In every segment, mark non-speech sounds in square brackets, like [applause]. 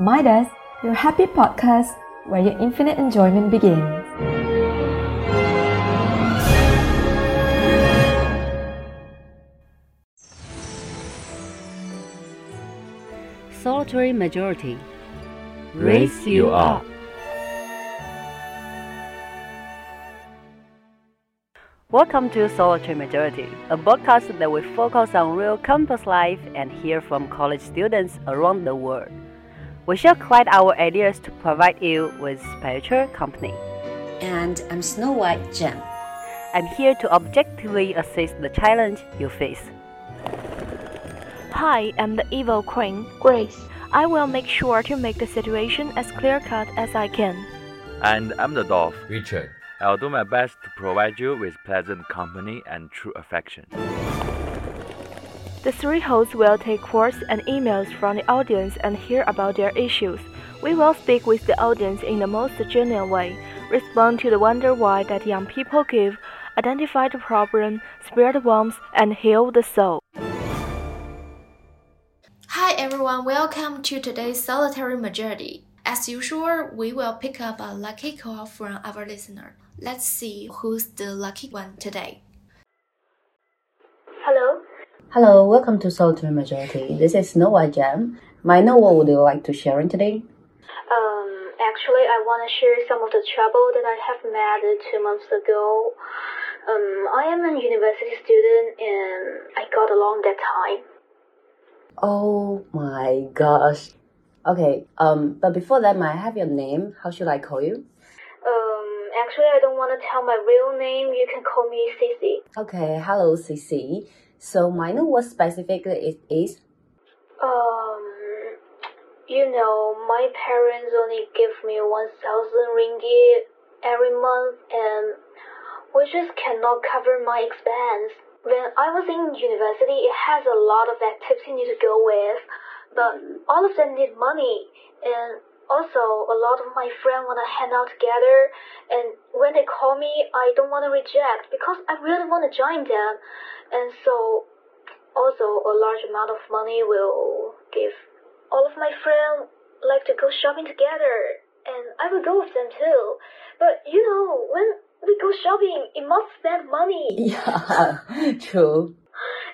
Midas, your happy podcast where your infinite enjoyment begins. Solitary majority. Raise you up. Welcome to Solitary Majority, a podcast that will focus on real campus life and hear from college students around the world. We shall collect our ideas to provide you with spiritual company. And I'm Snow White Gem. I'm here to objectively assess the challenge you face. Hi, I'm the evil queen, Grace. I will make sure to make the situation as clear cut as I can. And I'm the dwarf. Richard. I'll do my best to provide you with pleasant company and true affection. The three hosts will take calls and emails from the audience and hear about their issues. We will speak with the audience in the most genuine way, respond to the wonder why that young people give, identify the problem, spread warmth, and heal the soul. Hi everyone, welcome to today's Solitary Majority. As usual, we will pick up a lucky call from our listener. Let's see who's the lucky one today. Hello. Welcome to Solitary Majority. This is Snow White Gem. May I know what would you like to share in today? Um, actually, I want to share some of the trouble that I have met two months ago. Um, I am a university student and I got along that time. Oh my gosh. Okay, um, but before that, may I have your name? How should I call you? Um, actually, I don't want to tell my real name. You can call me Cici. Okay, hello, Cici. So, know what specifically it is? Um, you know, my parents only give me 1,000 ringgit every month and we just cannot cover my expense. When I was in university, it has a lot of activities to go with, but all of them need money. And also, a lot of my friends want to hang out together, and when they call me, I don't want to reject because I really want to join them. And so, also, a large amount of money will give all of my friends like to go shopping together, and I will go with them too. But you know, when we go shopping, it must spend money. Yeah, [laughs] true.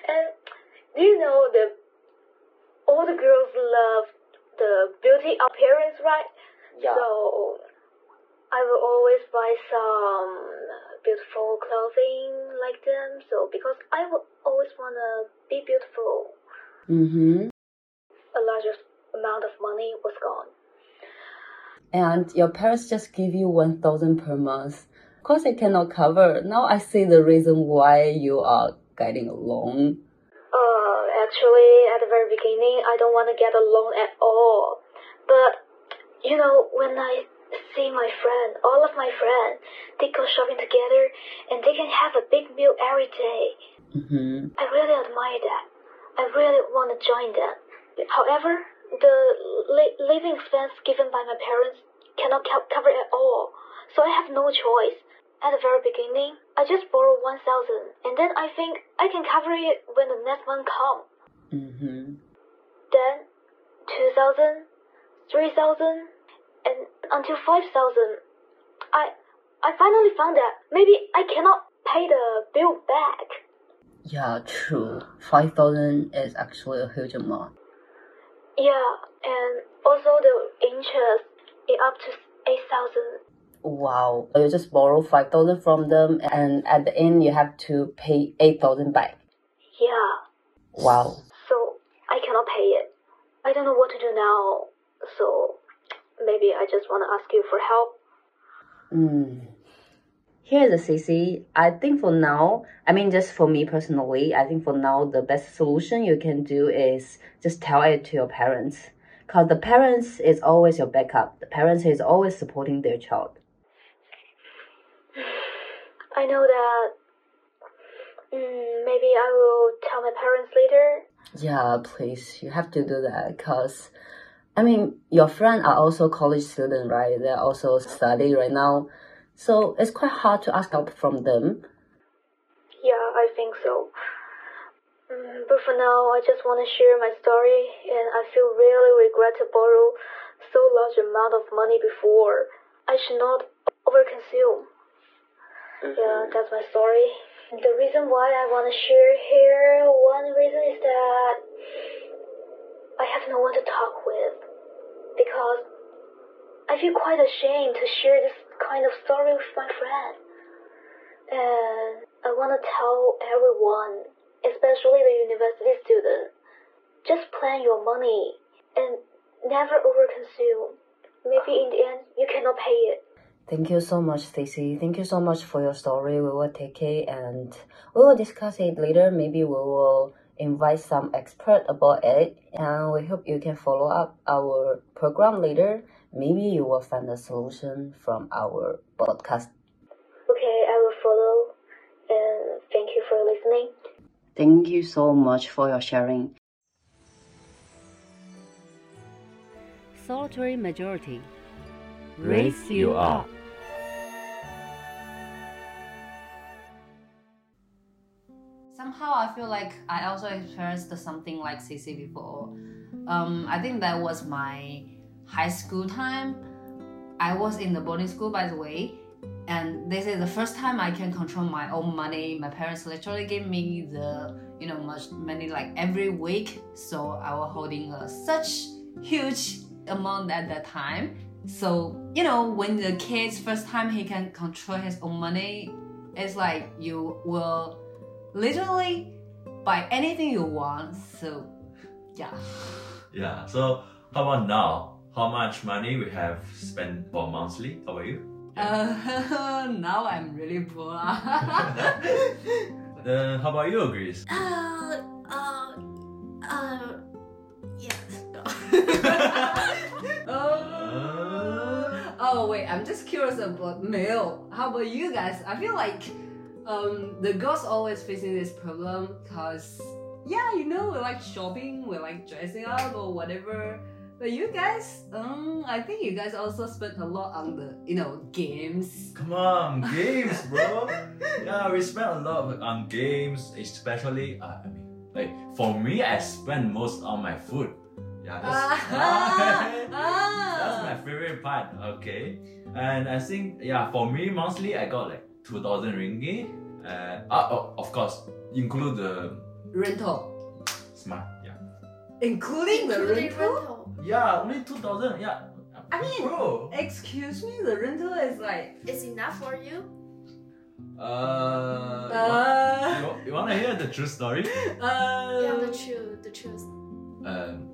And do you know that all the girls love the beauty appearance, right? Yeah. So I will always buy some beautiful clothing like them. So because I will always wanna be beautiful, Mm-hmm. a larger amount of money was gone. And your parents just give you 1,000 per month. Of course, it cannot cover. Now I see the reason why you are getting a loan. Uh, actually, at beginning, I don't want to get a loan at all. But, you know, when I see my friend, all of my friends, they go shopping together and they can have a big meal every day. Mm-hmm. I really admire that. I really want to join them. However, the li- living expense given by my parents cannot co- cover it all. So I have no choice. At the very beginning, I just borrow 1000 and then I think I can cover it when the next one comes. Mm-hmm. Then 2000, 3000 and until 5000. I I finally found that maybe I cannot pay the bill back. Yeah, true. 5,000 is actually a huge amount. Yeah, and also the interest is up to 8000. Wow. You just borrow 5,000 from them and at the end you have to pay 8,000 back. Yeah, Wow. I cannot pay it. I don't know what to do now. So maybe I just want to ask you for help. Mm. Here's the CC. I think for now, I mean, just for me personally, I think for now, the best solution you can do is just tell it to your parents. Because the parents is always your backup. The parents is always supporting their child. [sighs] I know that mm, maybe I will tell my parents later. Yeah, please, you have to do that. Because, I mean, your friends are also college students, right? They're also studying right now. So it's quite hard to ask help from them. Yeah, I think so. Mm, but for now, I just want to share my story, and I feel really regret to borrow so large amount of money before. I should not overconsume. Yeah, that's my story. The reason why I want to share here, one reason is that I have no one to talk with because I feel quite ashamed to share this kind of story with my friend. And I want to tell everyone, especially the university student, just plan your money and never overconsume. Maybe in the end you cannot pay it. Thank you so much, Stacy. Thank you so much for your story. We will take it and we will discuss it later. Maybe we will invite some expert about it and we hope you can follow up our program later. Maybe you will find a solution from our podcast. Okay, I will follow and thank you for listening. Thank you so much for your sharing. Solitary majority. Raise you up. Somehow I feel like I also experienced something like CC before. Um, I think that was my high school time. I was in the boarding school, by the way, and this is the first time I can control my own money. My parents literally gave me the you know much money like every week, so I was holding a, such huge amount at that time. So you know when the kid's first time he can control his own money, it's like you will literally buy anything you want. So, yeah. Yeah. So how about now? How much money we have spent for monthly? How about you? Uh, [laughs] now I'm really poor. [laughs] Then how about you, Grace? Uh, uh, uh, yes. [laughs] oh, oh wait, I'm just curious about male. How about you guys? I feel like um the girls always facing this problem because yeah, you know, we like shopping, we like dressing up or whatever. But you guys, um, I think you guys also spend a lot on the, you know, games. Come on, games, bro. yeah, we spend a lot on games, especially. Uh, I mean, like for me, I spend most on my food. Yeah, that's, Ah, [laughs] that's my favorite part. Okay, and I think yeah, for me monthly, I got like two thousand ringgit. Uh, ah, oh, of course, include the rental, smart. Yeah, including the Including rental. rental. yeah, only two thousand. Yeah, I mean, bro. excuse me, the rental is like. It's enough for you? Uh, Uh, you, want, you want to hear the true story? uh, yeah, the truth, the truth. Um,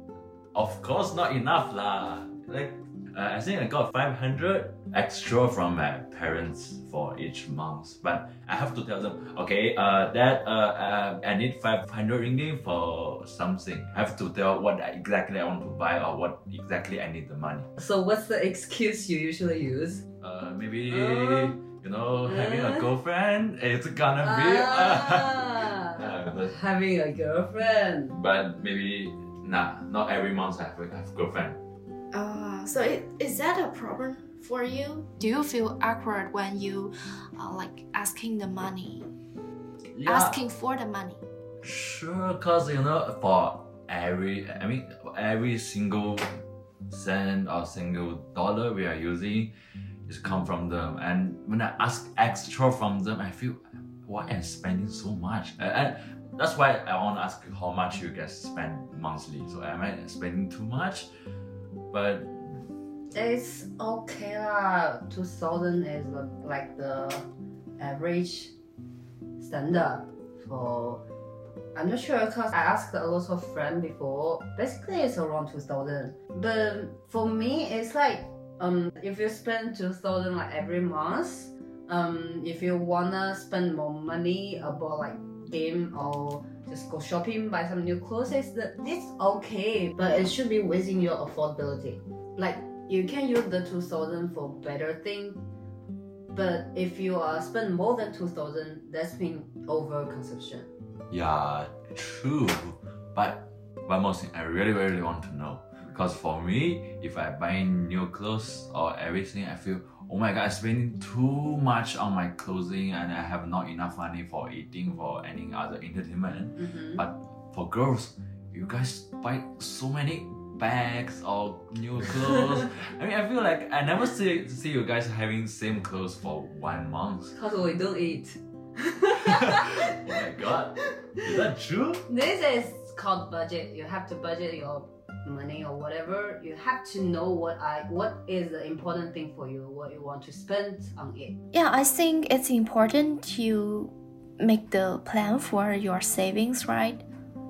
of course, not enough lah. Like, uh, I think I got 500 extra from my parents for each month. But I have to tell them, okay, uh, that uh, uh, I need 500 ringgit for something. I have to tell what exactly I want to buy or what exactly I need the money. So what's the excuse you usually use? Uh, maybe, Uh, you know, having a girlfriend, it's gonna be. Ah, [laughs] having a girlfriend. but maybe, nah, not every month I have a girlfriend. Uh, so it, is that a problem for you? Do you feel awkward when you uh, like asking the money, Yeah. asking for the money? Sure, cause you know, for every, I mean, every single cent or single dollar we are using is come from them. And when I ask extra from them, I feel, why am I spending so much? And, and that's why I want to ask how much you guys spend monthly. So am I spending too much? But It's okay lah. Two thousand is like the average standard for. I'm not sure because I asked a lot of friends before. Basically, it's around two thousand. But for me, it's like um if you spend two thousand like every month, um if you wanna spend more money about like game or just go shopping buy some new clothes, it's, it's okay. But it should be within your affordability. Like you can use the two thousand for better thing. But if you uh, spend more than two thousand, that's been overconsumption. Yeah, true. But one more thing, I really, really want to know. Because for me, if I buy new clothes or everything, I feel, oh my god, I'm spending too much on my clothing and I have not enough money for eating, for any other entertainment. Mm-hmm. But for girls, you guys buy so many bags or new clothes. [laughs] I mean, I feel like I never see see you guys having same clothes for one month. Cause we don't eat. [laughs] oh my god, is that true? This is called budget. You have to budget your money or whatever. You have to know what I what is the important thing for you, what you want to spend on it. Yeah, I think it's important to make the plan for your savings, right?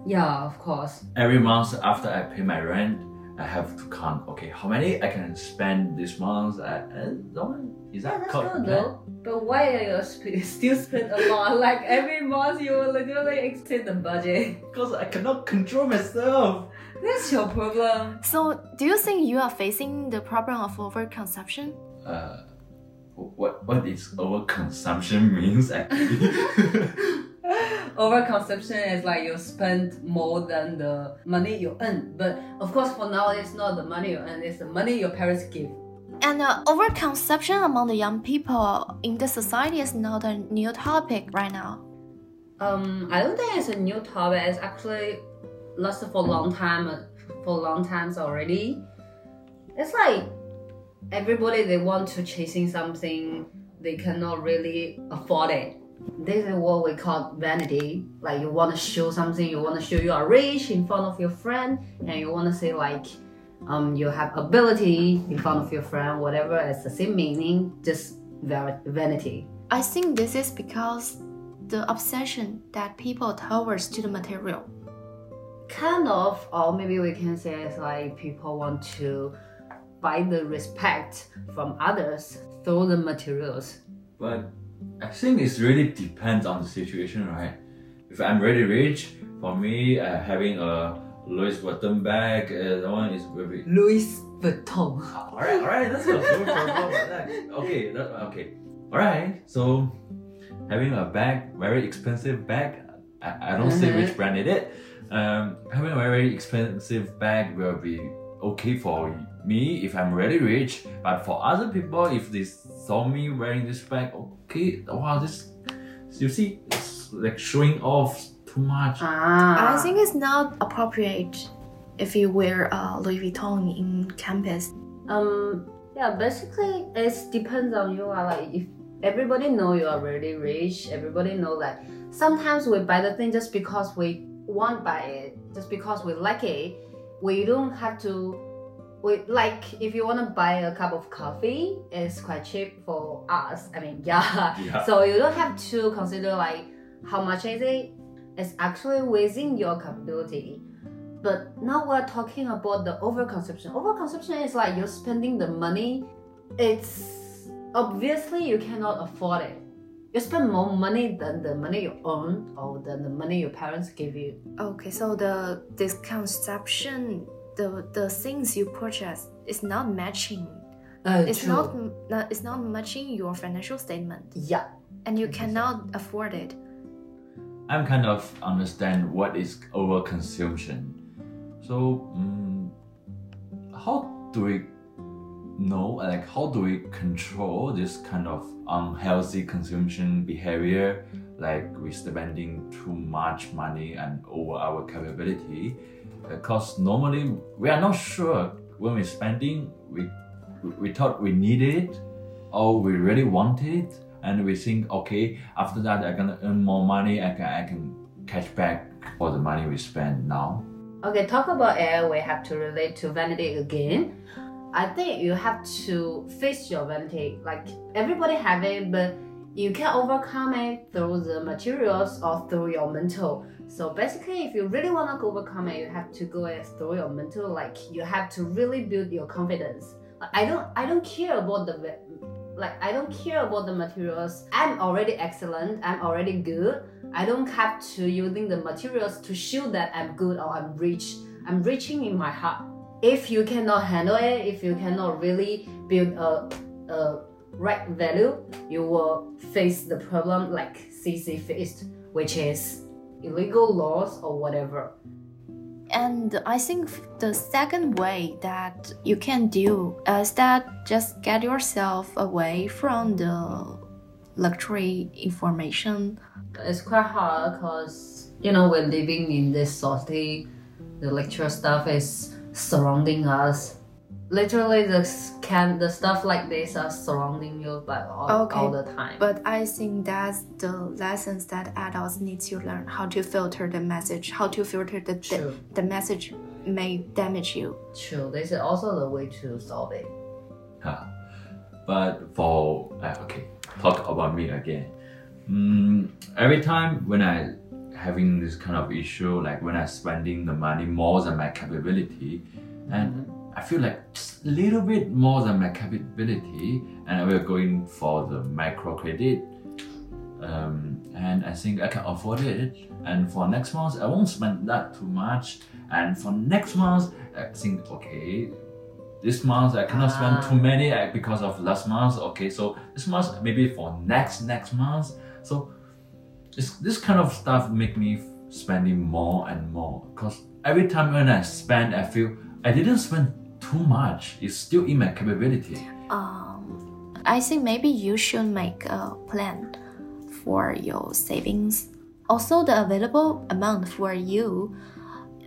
Yeah, of course. Every month after I pay my rent, I have to count. Okay, how many I can spend this month? I, I don't. Is Yeah, that that's called good plan? though. But why are you sp- [laughs] still spend a lot? [laughs] Like every month you will literally exceed the budget. [laughs] Because I cannot control myself. That's your problem. So, do you think you are facing the problem of overconsumption? Uh, what what is overconsumption means actually? Overconsumption is like you spend more than the money you earn. But of course, for now, it's not the money you earn; it's the money your parents give. And uh, overconsumption among the young people in the society is not a new topic right now. Um, I don't think it's a new topic. It's actually lasted for a long time, uh, for long times already. It's like everybody they want to chasing something they cannot really afford it. This is what we call vanity. Like you want to show something, you want to show you are rich in front of your friend, and you want to say like, um, you have ability in front of your friend, whatever. It's the same meaning, just va- vanity. I think this is because the obsession that people towards to the material. kind of or maybe we can say it's like people want to buy the respect from others through the materials But I think it really depends on the situation, right? If I'm really rich, for me, uh, having a Louis Vuitton bag, uh, that one is very. louis vuitton All right, all right, that's good. No problem that. Okay, that, okay, all right. So having a bag, very expensive bag. I, I don't say which Mhm. brand it is. Um, having a very expensive bag will be okay for me if I'm really rich. But for other people, if they saw me wearing this bag, okay, wow, this you see, it's like showing off too much. ah I think it's not appropriate if you wear uh, Louis Vuitton in campus. um yeah basically it depends on you ah. like if everybody know you are really rich everybody know that sometimes we buy the thing just because we want buy it just because we like it we don't have to we like if you want to buy a cup of coffee it's quite cheap for us i mean [laughs] yeah Yeah. so you don't have to consider like how much is it it's actually within your capability but now we're talking about the overconsumption. Overconsumption is like you're spending the money. It's obviously you cannot afford it. You spend more money than the money you earn or than the money your parents give you. Okay, so the this consumption, the the things you purchase is not matching. Uh, It's not, not it's not matching your financial statement, Yeah. and you cannot afford it. I'm kind of understand what is overconsumption. So, mm how do we know, like, how do we control this kind of unhealthy consumption behavior, like we're spending too much money and over our capability? Uh, because normally we are not sure when we're spending, we we thought we need it or we really want it and we think okay after that i'm gonna earn more money i can, I can catch back for the money we spend now Okay, talk about air. We have to relate to vanity again. I think you have to face your vanity. Like everybody have it, but you can overcome it through the materials or through your mental. So basically, if you really want to overcome it, you have to go through your mental. Like you have to really build your confidence. I don't, I don't care about the, like I don't care about the materials. I'm already excellent. I'm already good. I don't have to using the materials to show that I'm good or I'm rich. I'm reaching in my heart. If you cannot handle it, if you cannot really build a, a right value, you will face the problem like CC faced, which is illegal laws or whatever. And I think the second way that you can do is that just get yourself away from the luxury information. It's quite hard because you know we're living in this society. The lecture stuff is surrounding us. Literally, the can the stuff like this are surrounding you, but all, Okay, all the time. But I think that's the lessons that adults need to learn how to filter the message, how to filter the the, the message may damage you. True, this is also the way to solve it. Huh. But for uh, okay, talk about me again. Mm, every time when I having this kind of issue, like when I spending the money more than my capability, and I feel like just a little bit more than my capability, and I will going for the microcredit. Um, and I think I can afford it. And for next month, I won't spend that too much. And for next month, I think okay, this month I cannot spend Ah. too many uh, because of last month. Okay, so this month maybe for next next month. So this this kind of stuff make me spending more and more because every time when I spend, I feel I didn't spend too much. It's still in my capability. Um, I think maybe you should make a plan for your savings. Also, the available amount for you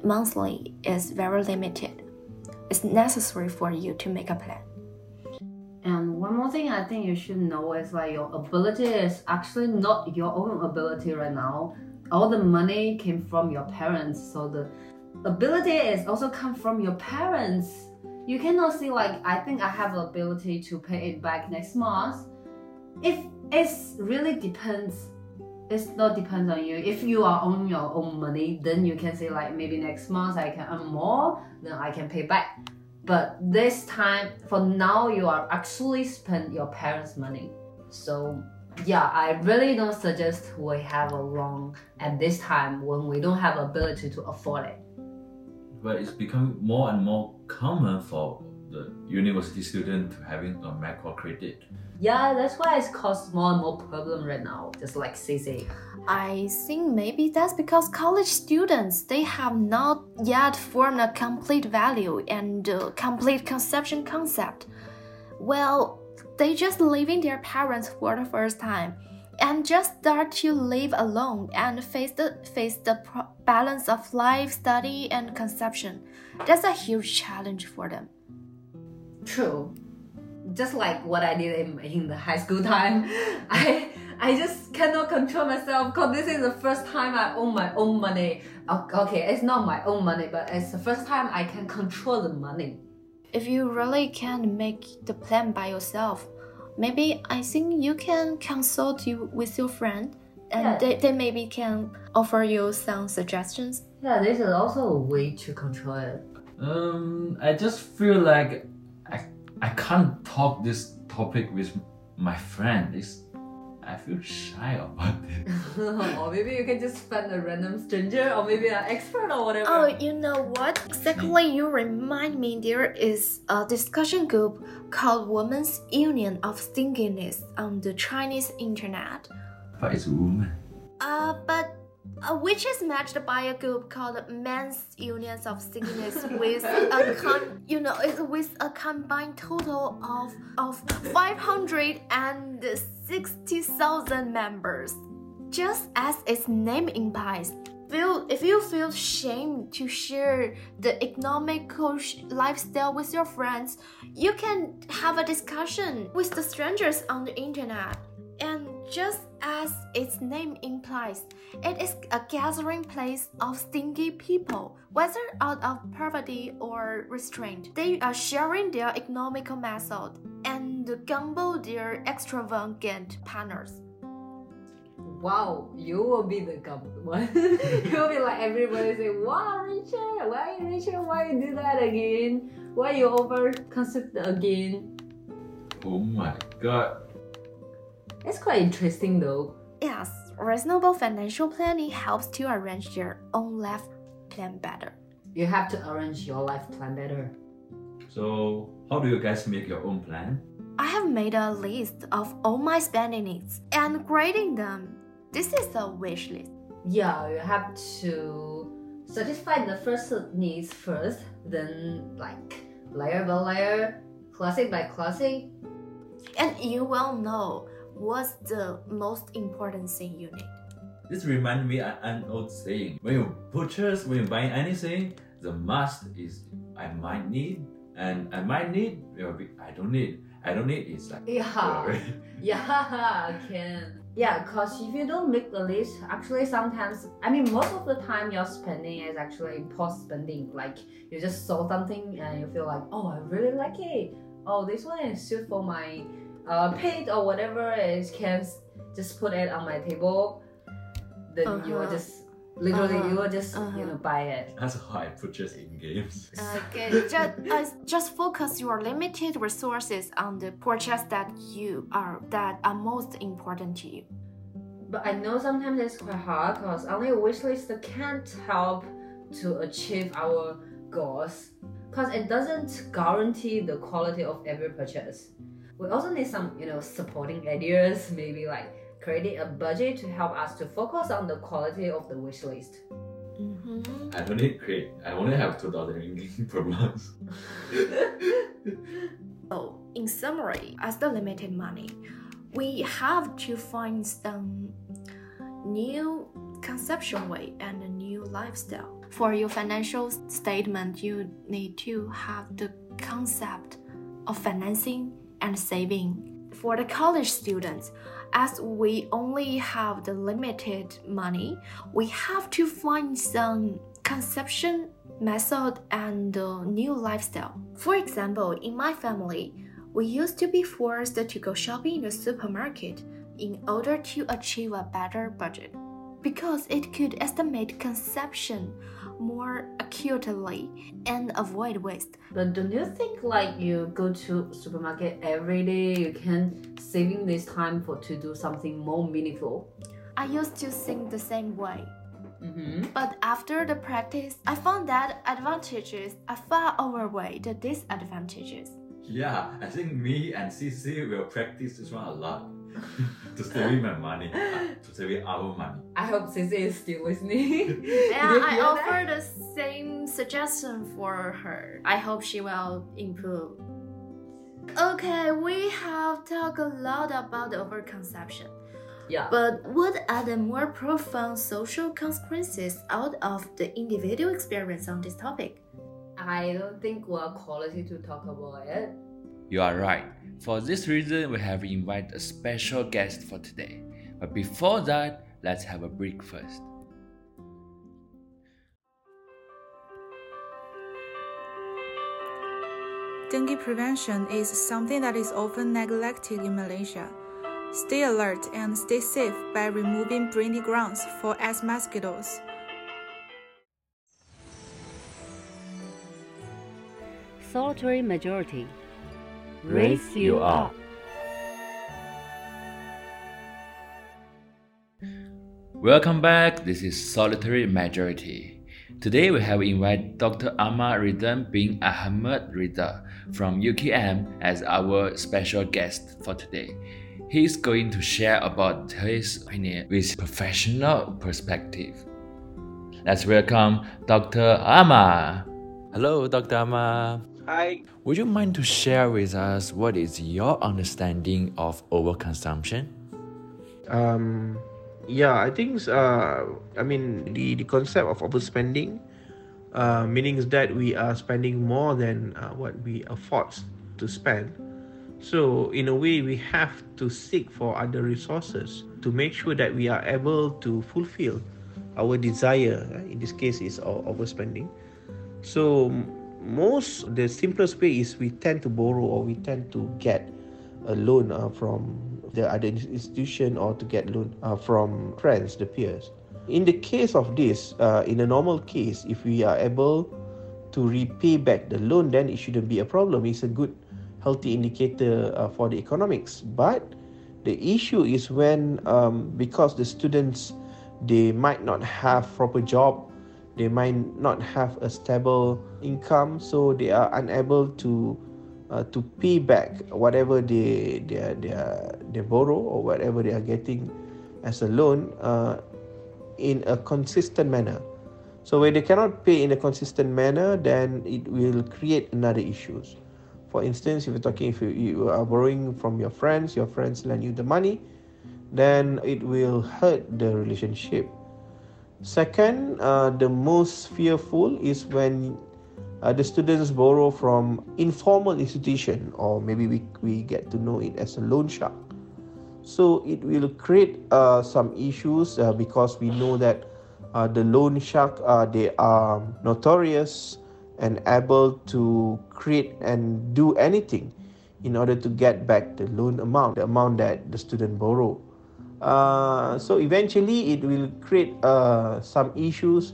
monthly is very limited. It's necessary for you to make a plan. And one more thing I think you should know is like your ability is actually not your own ability right now. All the money came from your parents, so the ability is also come from your parents. You cannot see like I think I have ability to pay it back next month. If it's really depends it's not depends on you. If you are on your own money, then you can say like maybe next month I can earn more, then I can pay back. But this time, for now, you are actually spend your parents' money. So yeah, I really don't suggest we have a loan at this time when we don't have ability to afford it. But it's become more and more common for the university student to having a microcredit. Yeah, that's why it's caused more and more problem right now. Just like CC. I think maybe that's because college students they have not yet formed a complete value and uh, complete conception concept. Well, they just leaving their parents for the first time and just start to live alone and face the face the pro- balance of life, study, and conception. That's a huge challenge for them. True. Just like what I did in, in the high school [laughs] time, I I just cannot control myself because this is the first time I own my own money. Okay, it's not my own money, but it's the first time I can control the money. if you really can't make the plan by yourself, maybe I think you can consult you with your friend and Yeah. they, they maybe can offer you some suggestions. Yeah, this is also a way to control it. Um, I just feel like I I can't talk this topic with my friend. It's I feel shy about it. [laughs] [laughs] or maybe you can just find a random stranger or maybe an expert or whatever. Oh, you know what? Exactly, you remind me there is a discussion group called Women's Union of Stinginess on the Chinese internet. But it's woman. Uh, but uh, which is matched by a group called Men's Unions of Stinginess [laughs] with a con- you know it's with a combined total of of five hundred and sixty thousand members. Just as its name implies, feel if you feel shame to share the economical lifestyle with your friends, you can have a discussion with the strangers on the internet. And just as its name implies, it is a gathering place of stingy people, whether out of poverty or restraint. They are sharing their economical method and gamble their extravagant partners. Wow, you will be the dumb one. [laughs] you will be like everybody say, Wow, Richard, why Richard, why you do that again? Why you over concept again? Oh my god. It's quite interesting though. Yes, reasonable financial planning helps to arrange your own life plan better. You have to arrange your life plan better. So how do you guys make your own plan? I have made a list of all my spending needs and grading them. This is a wish list. Yeah, you have to satisfy the first needs first, then like layer by layer, classic by classic. And you will know what's the most important thing you need. This reminds me of an old saying. When you purchase, when you buy anything, the must is I might need, and I might need will be I don't need. I don't need is like Yeah. [laughs] Yeah, [laughs] can. Yeah, cause if you don't make the list, actually sometimes I mean most of the time your spending is actually post spending. Like you just saw something and you feel like, oh I really like it. Oh this one is suit for my uh paid or whatever is can just put it on my table. Then you will Uh-huh. just literally you will Uh-huh. just you Uh-huh. know buy it. That's how I purchase in games. [laughs] Okay, just, uh, just focus your limited resources on the purchase that you are that are most important to you. But I know sometimes it's quite hard because only a wish list can't help to achieve our goals because it doesn't guarantee the quality of every purchase. We also need some, you know, supporting ideas, maybe like creating a budget to help us to focus on the quality of the wish list. Mm-hmm. I don't need great. I only have two thousand ringgit [laughs] per month. So, [laughs] in summary, as the limited money, we have to find some new conception way and a new lifestyle. For your financial statement, you need to have the concept of financing and saving. For the college students, as we only have the limited money, we have to find some conception method and uh, new lifestyle. For example, in my family, we used to be forced to go shopping in the supermarket in order to achieve a better budget because it could estimate consumption more acutely and avoid waste. But don't you think like you go to supermarket every day, you can saving this time for to do something more meaningful? I used to think the same way. Mm-hmm. But after the practice, I found that advantages are far outweigh the disadvantages. Yeah, I think me and CC will practice this one a lot [laughs] to saving my money, uh, to saving our money. I hope Sissy is still listening. Yeah, Did you I offer the same suggestion for her. I hope she will improve. Okay, we have talked a lot about overconsumption. Yeah. But what are the more profound social consequences out of the individual experience on this topic? I don't think we're quality to talk about it. You are right. For this reason, we have invited a special guest for today. But before that, let's have a break first. Dengue prevention is something that is often neglected in Malaysia. Stay alert and stay safe by removing breeding grounds for Aedes mosquitoes. Solitary majority. Raise you up. Welcome back. This is Solitary Majority. Today we have invited Dr. Ahmad Ridhan bin Ahmad Ridha from UKM as our special guest for today. He is going to share about his opinion with professional perspective. Let's welcome Dr. Ahmad. Hello, Dr. Ahmad. Hi. Would you mind to share with us what is your understanding of overconsumption? Um, yeah, I think uh, I mean the the concept of overspending, uh, meaning is that we are spending more than uh, what we afford to spend. So in a way, we have to seek for other resources to make sure that we are able to fulfill our desire. In this case, is overspending. So most the simplest way is we tend to borrow or we tend to get a loan uh, from the other ins- institution or to get loan uh, from friends, the peers. In the case of this, uh, in a normal case, if we are able to repay back the loan, then it shouldn't be a problem. It's a good, healthy indicator uh, for the economics. But the issue is when, um, because the students, they might not have proper job, they might not have a stable income, so they are unable to uh, to pay back whatever they they they they borrow or whatever they are getting as a loan uh, in a consistent manner. So when they cannot pay in a consistent manner, then it will create another issues. For instance, if you're talking, if you, you are borrowing from your friends, your friends lend you the money, then it will hurt the relationship. Second, uh, the most fearful is when uh, the students borrow from informal institution or maybe we, we get to know it as a loan shark. So it will create uh, some issues uh, because we know that uh, the loan shark uh, they are notorious and able to create and do anything in order to get back the loan amount, the amount that the student borrow. Uh, so eventually it will create uh, some issues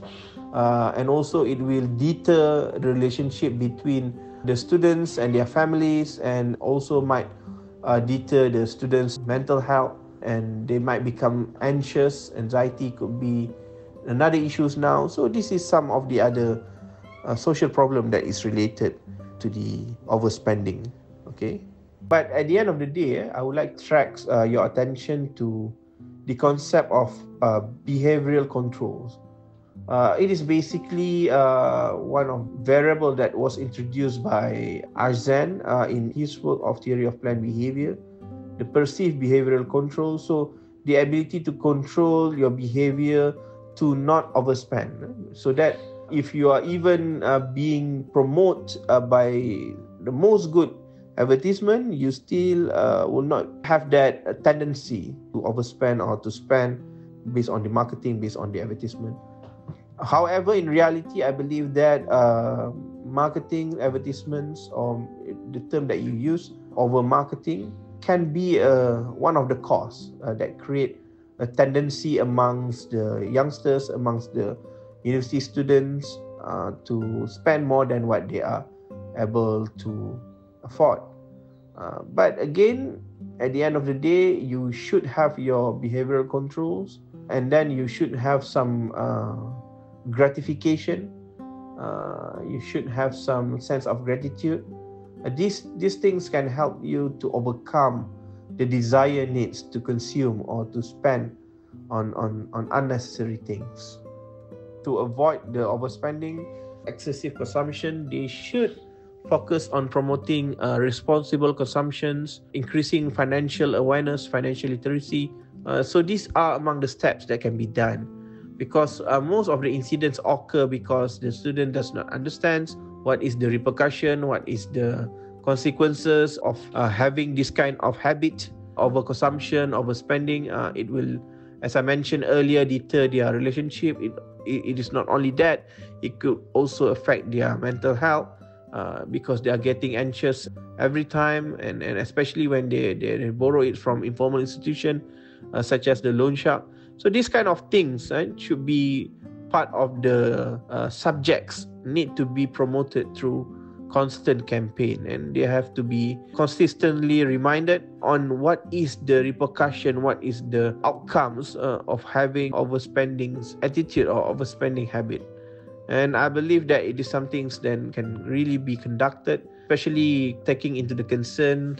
uh, and also it will deter the relationship between the students and their families and also might uh, deter the students mental health and they might become anxious. Anxiety could be another issues now. So this is some of the other uh, social problem that is related to the overspending. Okay but at the end of the day i would like to track uh, your attention to the concept of uh, behavioral controls uh, it is basically uh, one of variable that was introduced by Ajzen uh, in his work of theory of planned behavior, the perceived behavioral control. So the ability to control your behavior to not overspend, so that if you are even uh, being promoted by the most good advertisement, you still uh, will not have that tendency to overspend or to spend based on the marketing, based on the advertisement. However, in reality, I believe that uh, marketing advertisements or the term that you use over marketing can be uh, one of the cause uh, that create a tendency amongst the youngsters, amongst the university students uh, to spend more than what they are able to afford. Uh, but again, at the end of the day, you should have your behavioral controls and then you should have some uh, gratification. Uh, you should have some sense of gratitude. Uh, these these things can help you to overcome the desire needs to consume or to spend on on on unnecessary things. To avoid the overspending excessive consumption they should focus on promoting uh, responsible consumptions increasing financial awareness financial literacy. Uh, so these are among the steps that can be done. Because uh, most of the incidents occur because the student does not understand what is the repercussion what is the consequences of uh, having this kind of habit overconsumption overspending. Uh, it will as i mentioned earlier deter their relationship. It, it, it is not only that it could also affect their mental health uh, because they are getting anxious every time and, and especially when they, they, they borrow it from informal institution uh, such as the loan shark. So these kind of things right, should be part of the uh, subjects need to be promoted through constant campaign and they have to be consistently reminded on what is the repercussion what is the outcomes uh, of having overspending attitude or overspending habit and i believe that it is something that can really be conducted especially taking into the concern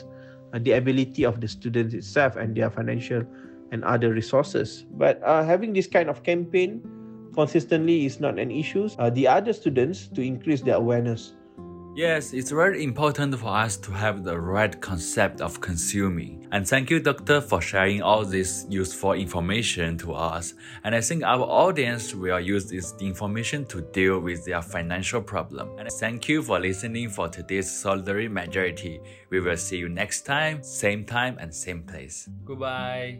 uh, the ability of the students itself and their financial and other resources. But uh, having this kind of campaign consistently is not an issue. Uh, the other students to increase their awareness Yes, it's very important for us to have the right concept of consuming. And thank you, Doctor, for sharing all this useful information to us. And I think our audience will use this information to deal with their financial problem. And thank you for listening for today's Solitary Majority. We will see you next time, same time and same place. Goodbye.